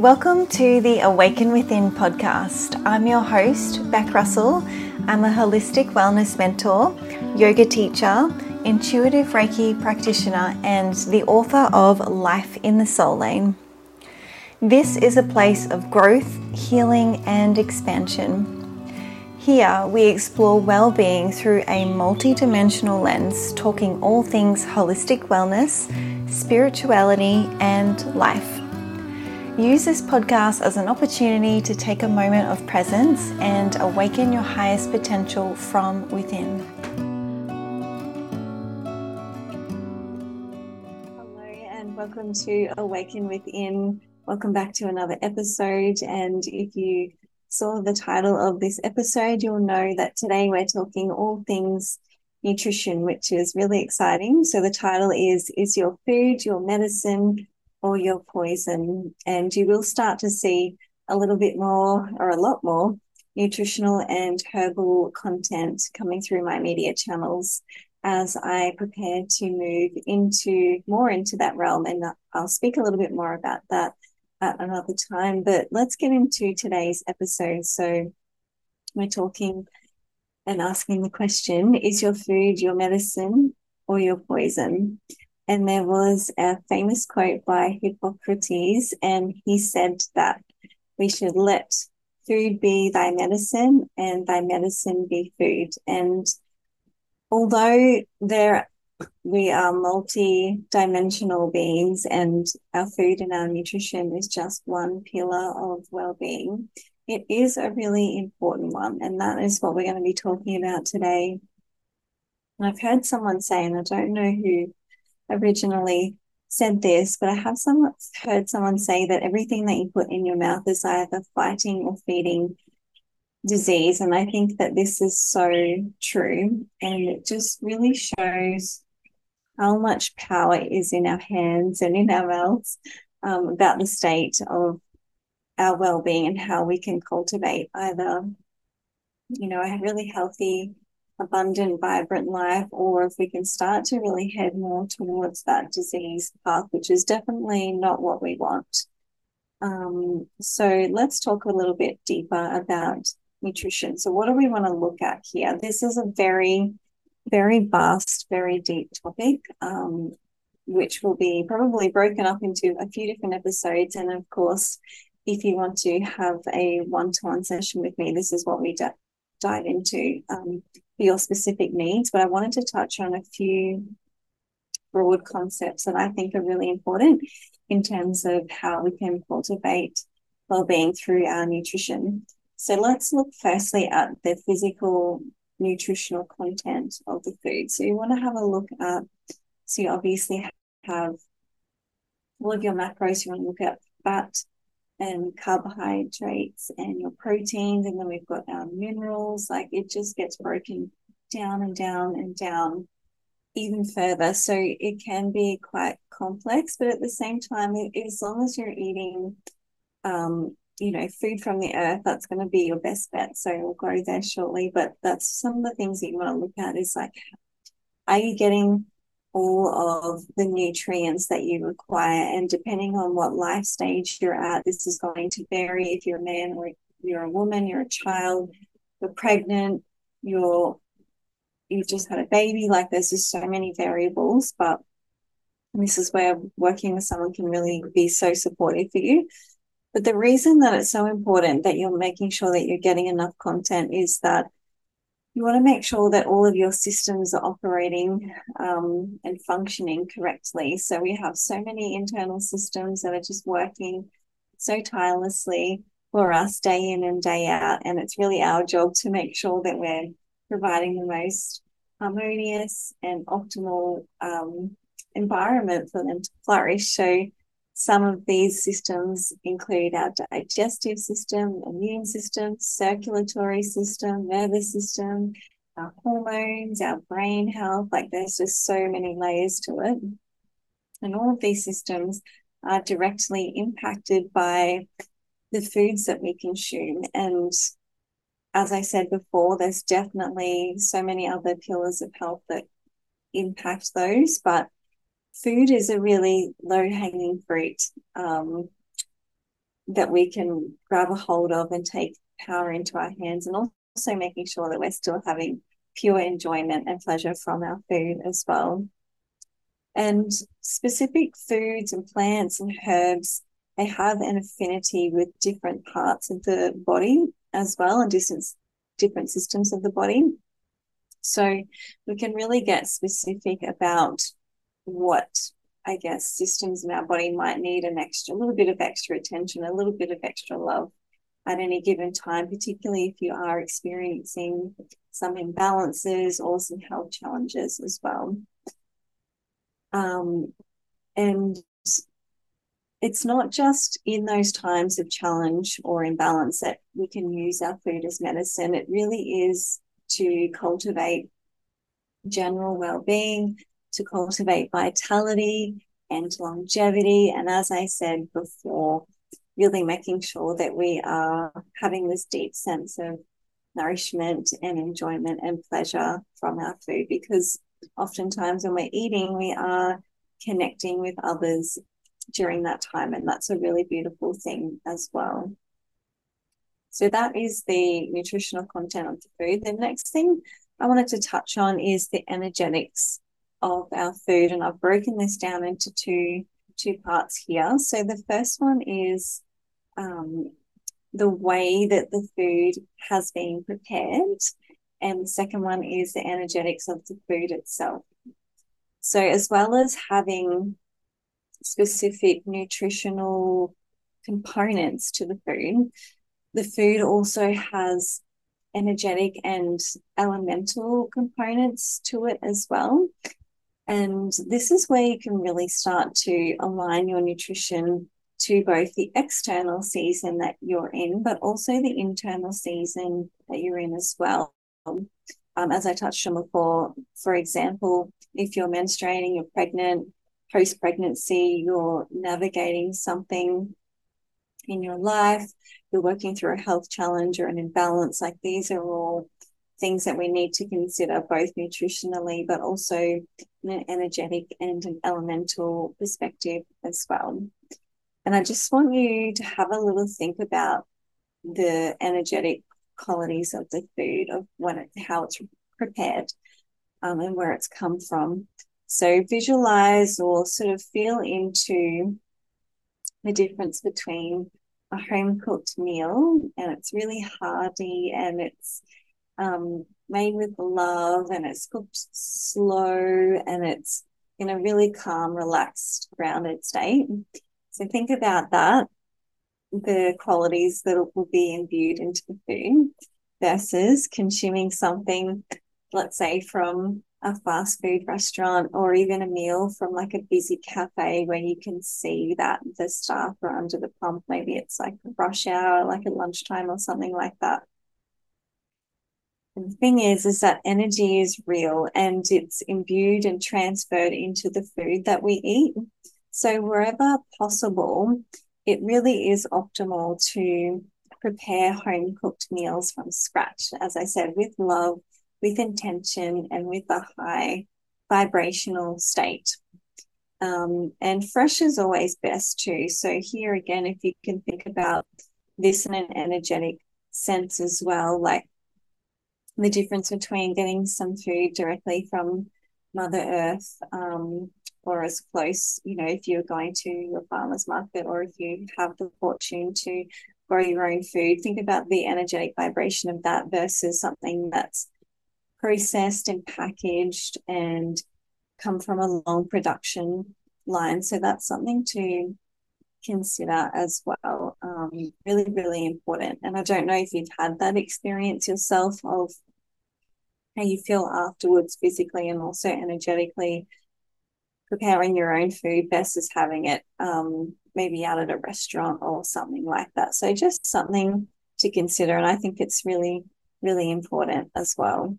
Welcome to the Awaken Within podcast. I'm your host, Bec Russell. I'm a holistic wellness mentor, yoga teacher, intuitive Reiki practitioner, and the author of Life in the Soul Lane. This is a place of growth, healing, and expansion. Here, we explore well being through a multi-dimensional lens, talking all things holistic wellness, spirituality, and life. Use this podcast as an opportunity to take a moment of presence and awaken your highest potential from within. Hello, and welcome to Awaken Within. Welcome back to another episode. And if you saw the title of this episode, you'll know that today we're talking all things nutrition, which is really exciting. So the title is Is Your Food Your Medicine or Your Poison? And you will start to see a little bit more or a lot more nutritional and herbal content coming through my media channels as I prepare to move into more into that realm. And I'll speak a little bit more about that at another time. But let's get into today's episode. So we're talking and asking the question Is your food your medicine or your poison? And there was a famous quote by Hippocrates, and he said that we should let food be thy medicine and thy medicine be food. And although there we are multi-dimensional beings and our food and our nutrition is just one pillar of well-being it is a really important one and that is what we're going to be talking about today i've heard someone say and i don't know who originally said this but i have some heard someone say that everything that you put in your mouth is either fighting or feeding disease and i think that this is so true and it just really shows how much power is in our hands and in our mouths um, about the state of our well-being and how we can cultivate either you know a really healthy abundant vibrant life or if we can start to really head more towards that disease path which is definitely not what we want. Um, so let's talk a little bit deeper about nutrition. So what do we want to look at here? This is a very very vast, very deep topic, um, which will be probably broken up into a few different episodes. And of course, if you want to have a one to one session with me, this is what we d- dive into. Um, for your specific needs. But I wanted to touch on a few broad concepts that I think are really important in terms of how we can cultivate well-being through our nutrition. So let's look firstly at the physical nutritional content of the food. So you want to have a look at, so you obviously have all of your macros, you want to look at fat and carbohydrates and your proteins, and then we've got our minerals. Like it just gets broken down and down and down even further. So it can be quite complex, but at the same time, as long as you're eating um, you know, food from the earth, that's going to be your best bet. So we'll go there shortly. But that's some of the things that you want to look at is like, are you getting all of the nutrients that you require? And depending on what life stage you're at, this is going to vary. If you're a man or you're a woman, you're a child, you're pregnant, you're you've just had a baby, like there's just so many variables. But this is where working with someone can really be so supportive for you. But the reason that it's so important that you're making sure that you're getting enough content is that you want to make sure that all of your systems are operating um, and functioning correctly. So we have so many internal systems that are just working so tirelessly for us day in and day out. And it's really our job to make sure that we're providing the most harmonious and optimal um, environment for them to flourish. So some of these systems include our digestive system, immune system, circulatory system, nervous system, our hormones, our brain health. Like there's just so many layers to it. And all of these systems are directly impacted by the foods that we consume. And as I said before, there's definitely so many other pillars of health that impact those, but food is a really low hanging fruit. Um, that we can grab a hold of and take power into our hands, and also making sure that we're still having pure enjoyment and pleasure from our food as well. And specific foods and plants and herbs, they have an affinity with different parts of the body as well and different, different systems of the body. So we can really get specific about what I guess systems in our body might need an extra, a little bit of extra attention, a little bit of extra love at any given time, particularly if you are experiencing some imbalances or some health challenges as well. Um, and it's not just in those times of challenge or imbalance that we can use our food as medicine. It really is to cultivate general well-being, to cultivate vitality and longevity. And as I said before, really making sure that we are having this deep sense of nourishment and enjoyment and pleasure from our food because oftentimes when we're eating, we are connecting with others during that time. And that's a really beautiful thing as well. So that is the nutritional content of the food. The next thing I wanted to touch on is the energetics of our food. And I've broken this down into two two parts here. So the first one is um, the way that the food has been prepared. And the second one is the energetics of the food itself. So, as well as having specific nutritional components to the food, the food also has energetic and elemental components to it as well. And this is where you can really start to align your nutrition to both the external season that you're in, but also the internal season that you're in as well. Um, as I touched on before, for example, if you're menstruating, you're pregnant, post pregnancy, you're navigating something in your life, you're working through a health challenge or an imbalance, like these are all things that we need to consider both nutritionally, but also in an energetic and an elemental perspective as well. And I just want you to have a little think about the energetic qualities of the food, of what it, how it's prepared, um, and where it's come from. So visualize or sort of feel into the difference between a home cooked meal and it's really hearty and it's um, made with love and it's cooked slow and it's in a really calm, relaxed, grounded state. So think about that, the qualities that will be imbued into the food versus consuming something, let's say from a fast food restaurant or even a meal from like a busy cafe where you can see that the staff are under the pump. Maybe it's like rush hour, like a lunchtime or something like that. The thing is, is that energy is real and it's imbued and transferred into the food that we eat. So, wherever possible, it really is optimal to prepare home cooked meals from scratch, as I said, with love, with intention, and with a high vibrational state. Um, and fresh is always best too. So, here again, if you can think about this in an energetic sense as well, like the difference between getting some food directly from Mother Earth um, or as close, you know, if you're going to your farmer's market or if you have the fortune to grow your own food, think about the energetic vibration of that versus something that's processed and packaged and come from a long production line. So that's something to consider as well. Um, really, really important. And I don't know if you've had that experience yourself of how you feel afterwards, physically and also energetically preparing your own food versus having it um, maybe out at a restaurant or something like that. So just something to consider. And I think it's really, really important as well.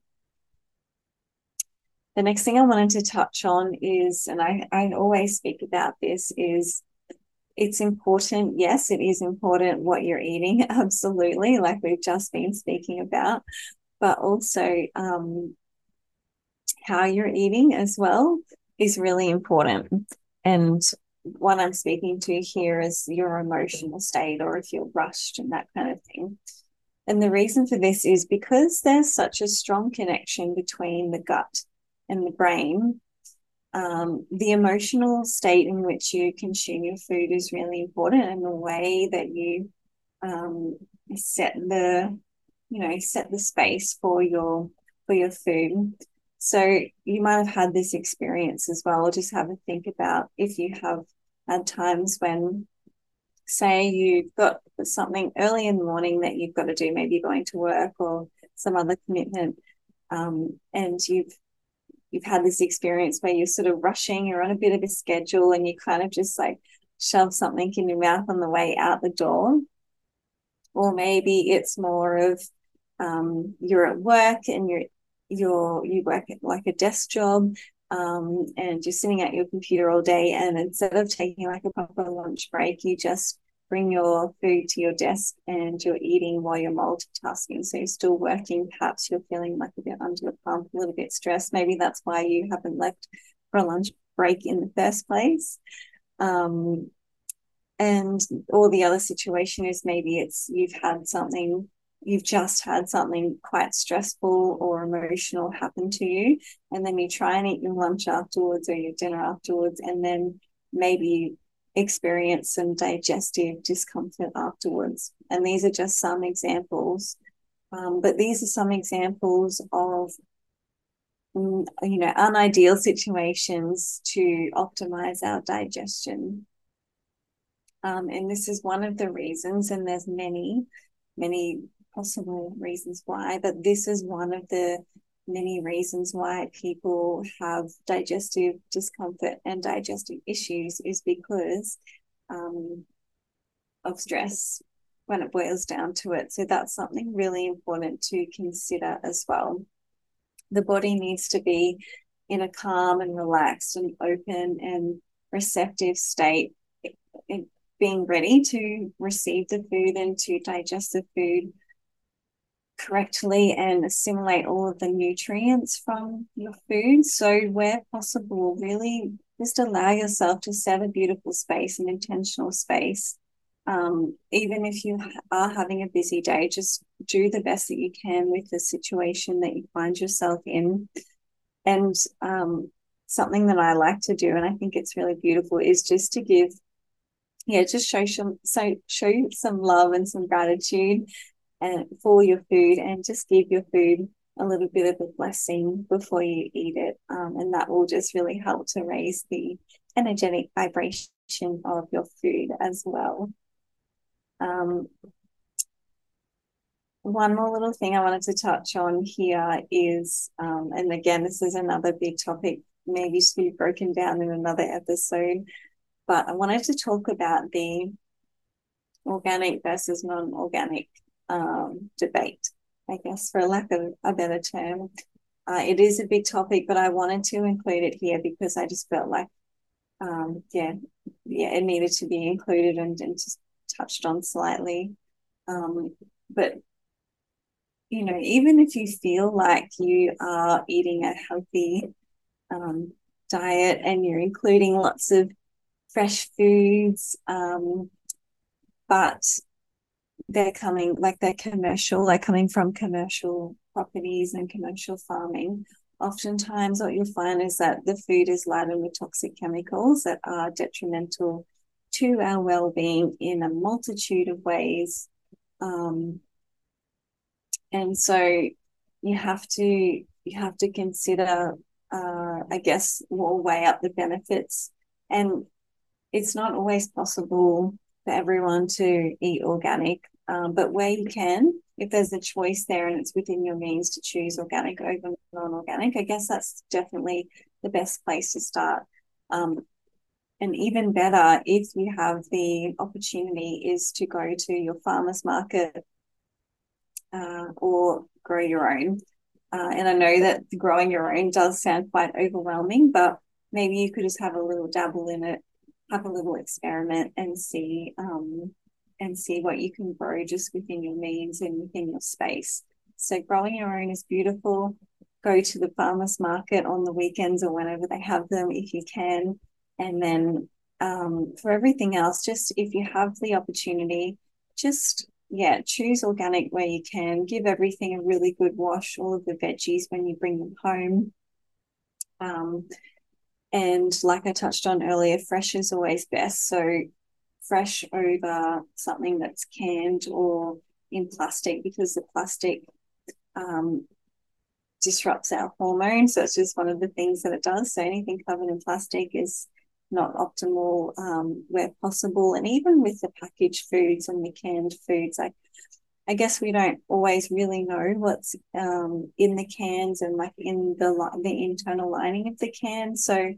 The next thing I wanted to touch on is, and I, I always speak about this, is it's important. Yes, it is important what you're eating, absolutely, like we've just been speaking about, but also um, how you're eating as well is really important. And what I'm speaking to here is your emotional state or if you're rushed and that kind of thing. And the reason for this is because there's such a strong connection between the gut and the brain. Um, the emotional state in which you consume your food is really important, and the way that you um, set the, you know, set the space for your for your food. So you might have had this experience as well. Just have a think about if you have had times when say you've got something early in the morning that you've got to do, maybe going to work or some other commitment, um, and you've you've had this experience where you're sort of rushing, you're on a bit of a schedule, and you kind of just like shove something in your mouth on the way out the door, or maybe it's more of um, you're at work and you're you're you work at like a desk job um, and you're sitting at your computer all day and instead of taking like a proper lunch break you just bring your food to your desk and you're eating while you're multitasking. So you're still working, perhaps you're feeling like a bit under the pump, a little bit stressed. Maybe that's why you haven't left for a lunch break in the first place. Um, and or the other situation is maybe it's you've had something you've just had something quite stressful or emotional happen to you and then you try and eat your lunch afterwards or your dinner afterwards and then maybe experience some digestive discomfort afterwards. And these are just some examples. Um, but these are some examples of mm, you know unideal situations to optimize our digestion um, and this is one of the reasons and there's many many possible reasons why but this is one of the many reasons why people have digestive discomfort and digestive issues is because um, of stress when it boils down to it. So that's something really important to consider as well. The body needs to be in a calm and relaxed and open and receptive state, being ready to receive the food and to digest the food correctly and assimilate all of the nutrients from your food. So, where possible, really just allow yourself to set a beautiful space, an intentional space. Um, even if you are having a busy day, just do the best that you can with the situation that you find yourself in. And um, something that I like to do, and I think it's really beautiful, is just to give, yeah, just show some so show some love and some gratitude and for your food and just give your food a little bit of a blessing before you eat it. Um, and that will just really help to raise the energetic vibration of your food as well. Um, one more little thing I wanted to touch on here is, um, and again, this is another big topic, maybe to be broken down in another episode, but I wanted to talk about the organic versus non organic um, debate, I guess, for lack of a better term. Uh, it is a big topic, but I wanted to include it here because I just felt like, um, yeah, yeah, it needed to be included and, and just touched on slightly. Um, but you know, even if you feel like you are eating a healthy um, diet and you're including lots of fresh foods, um, but they're coming like they're commercial, they're coming from commercial properties and commercial farming. Oftentimes, what you'll find is that the food is laden with toxic chemicals that are detrimental to our well-being in a multitude of ways. Um, and so you have to you have to consider, uh, I guess, we'll weigh up the benefits. And it's not always possible for everyone to eat organic um, but where you can, if there's a choice there and it's within your means to choose organic over non organic, I guess that's definitely the best place to start. Um, and even better, if you have the opportunity, is to go to your farmer's market uh, or grow your own. Uh, and I know that growing your own does sound quite overwhelming, but maybe you could just have a little dabble in it, have a little experiment, and see um, and see what you can grow just within your means and within your space. So growing your own is beautiful. Go to the farmers market on the weekends or whenever they have them if you can, and then um, for everything else, just if you have the opportunity, just yeah, choose organic where you can. Give everything a really good wash, all of the veggies when you bring them home. Um, and like I touched on earlier, fresh is always best. So fresh over something that's canned or in plastic because the plastic um, disrupts our hormones. So it's just one of the things that it does. So anything covered in plastic is not optimal um, where possible. And even with the packaged foods and the canned foods, I, I guess we don't always really know what's um, in the cans and like in the the internal lining of the can. So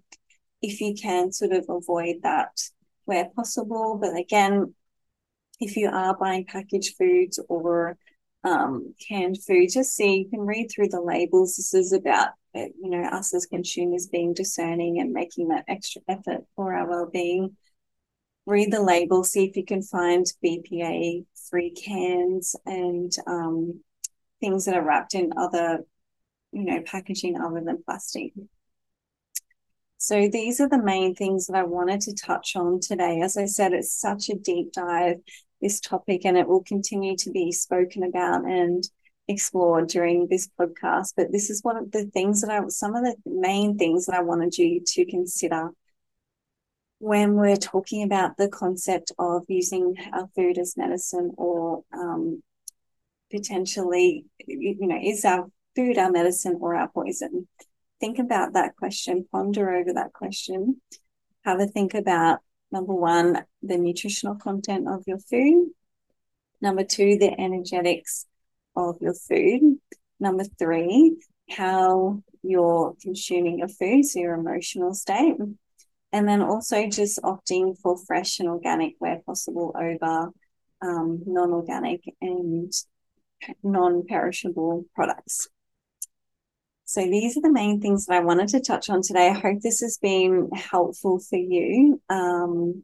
if you can sort of avoid that where possible, but again, if you are buying packaged foods or um, canned food, just see, you can read through the labels. This is about, uh, you know, us as consumers being discerning and making that extra effort for our well-being. Read the label, see if you can find BPA free cans and um, things that are wrapped in other, you know, packaging other than plastic. So these are the main things that I wanted to touch on today. As I said, it's such a deep dive this topic and it will continue to be spoken about and explored during this podcast. But this is one of the things that I, some of the main things that I wanted you to consider when we're talking about the concept of using our food as medicine or um, potentially, you know, is our food our medicine or our poison? Think about that question, ponder over that question, have a think about Number one, the nutritional content of your food. Number two, the energetics of your food. Number three, how you're consuming your food, so your emotional state. And then also just opting for fresh and organic where possible over um, non organic and non perishable products. So these are the main things that I wanted to touch on today. I hope this has been helpful for you. Um,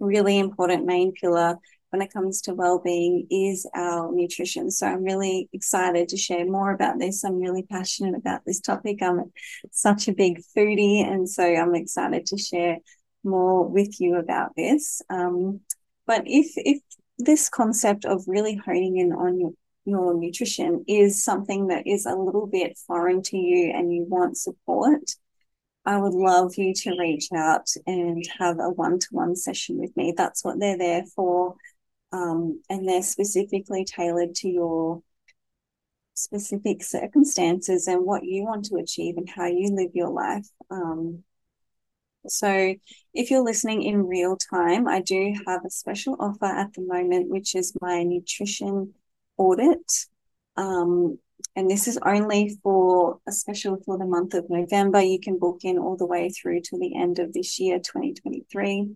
really important main pillar when it comes to well-being is our nutrition. So I'm really excited to share more about this. I'm really passionate about this topic. I'm such a big foodie, and so I'm excited to share more with you about this. Um, but if if this concept of really honing in on your your nutrition is something that is a little bit foreign to you and you want support, I would love you to reach out and have a one to one session with me. That's what they're there for. Um, and they're specifically tailored to your specific circumstances and what you want to achieve and how you live your life. Um, so, if you're listening in real time, I do have a special offer at the moment, which is my nutrition audit. Um, and this is only for a special for the month of November. You can book in all the way through to the end of this year, 2023.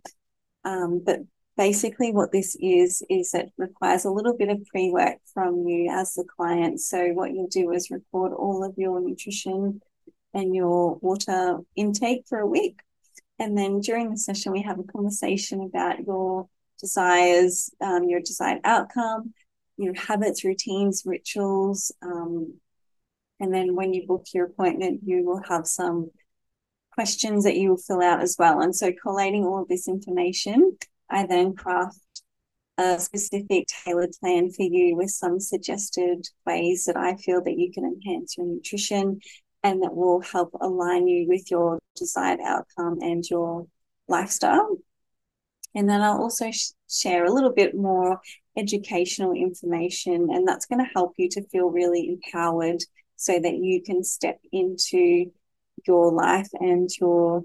Um, but basically, what this is, is it requires a little bit of pre work from you as the client. So, what you'll do is record all of your nutrition and your water intake for a week. And then during the session, we have a conversation about your desires, um, your desired outcome, your habits, routines, rituals. Um, and then when you book your appointment, you will have some questions that you will fill out as well. And so, collating all of this information, I then craft a specific tailored plan for you with some suggested ways that I feel that you can enhance your nutrition and that will help align you with your desired outcome and your lifestyle. And then I'll also sh- share a little bit more educational information, and that's going to help you to feel really empowered so that you can step into your life and your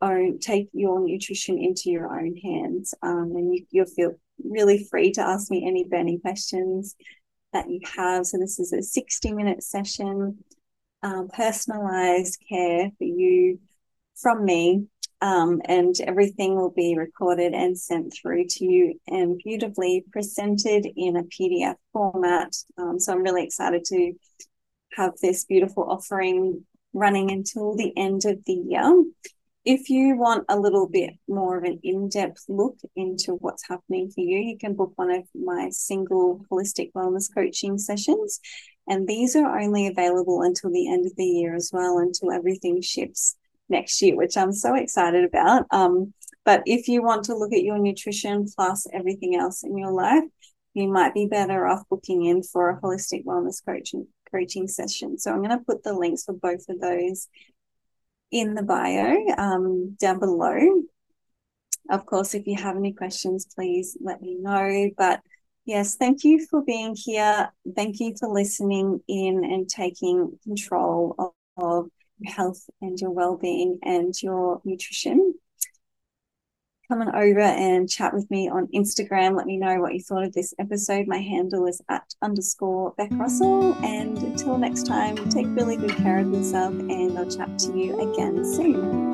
own take your nutrition into your own hands. Um, and you, you'll feel really free to ask me any burning questions that you have. So, this is a 60 minute session, um, personalized care for you from me um, and everything will be recorded and sent through to you and beautifully presented in a PDF format. Um, so I'm really excited to have this beautiful offering running until the end of the year. If you want a little bit more of an in depth look into what's happening for you, you can book one of my single holistic wellness coaching sessions. And these are only available until the end of the year as well, until everything shifts next year, which I'm so excited about. Um, But if you want to look at your nutrition plus everything else in your life, you might be better off booking in for a holistic wellness coaching coaching session. So I'm going to put the links for both of those in the bio um, down below. Of course, if you have any questions, please let me know. But yes, thank you for being here. Thank you for listening in and taking control of, of your health and your well-being and your nutrition come on over and chat with me on Instagram. Let me know what you thought of this episode. My handle is at underscore Bec Russell. And until next time, take really good care of yourself, and I'll chat to you again soon.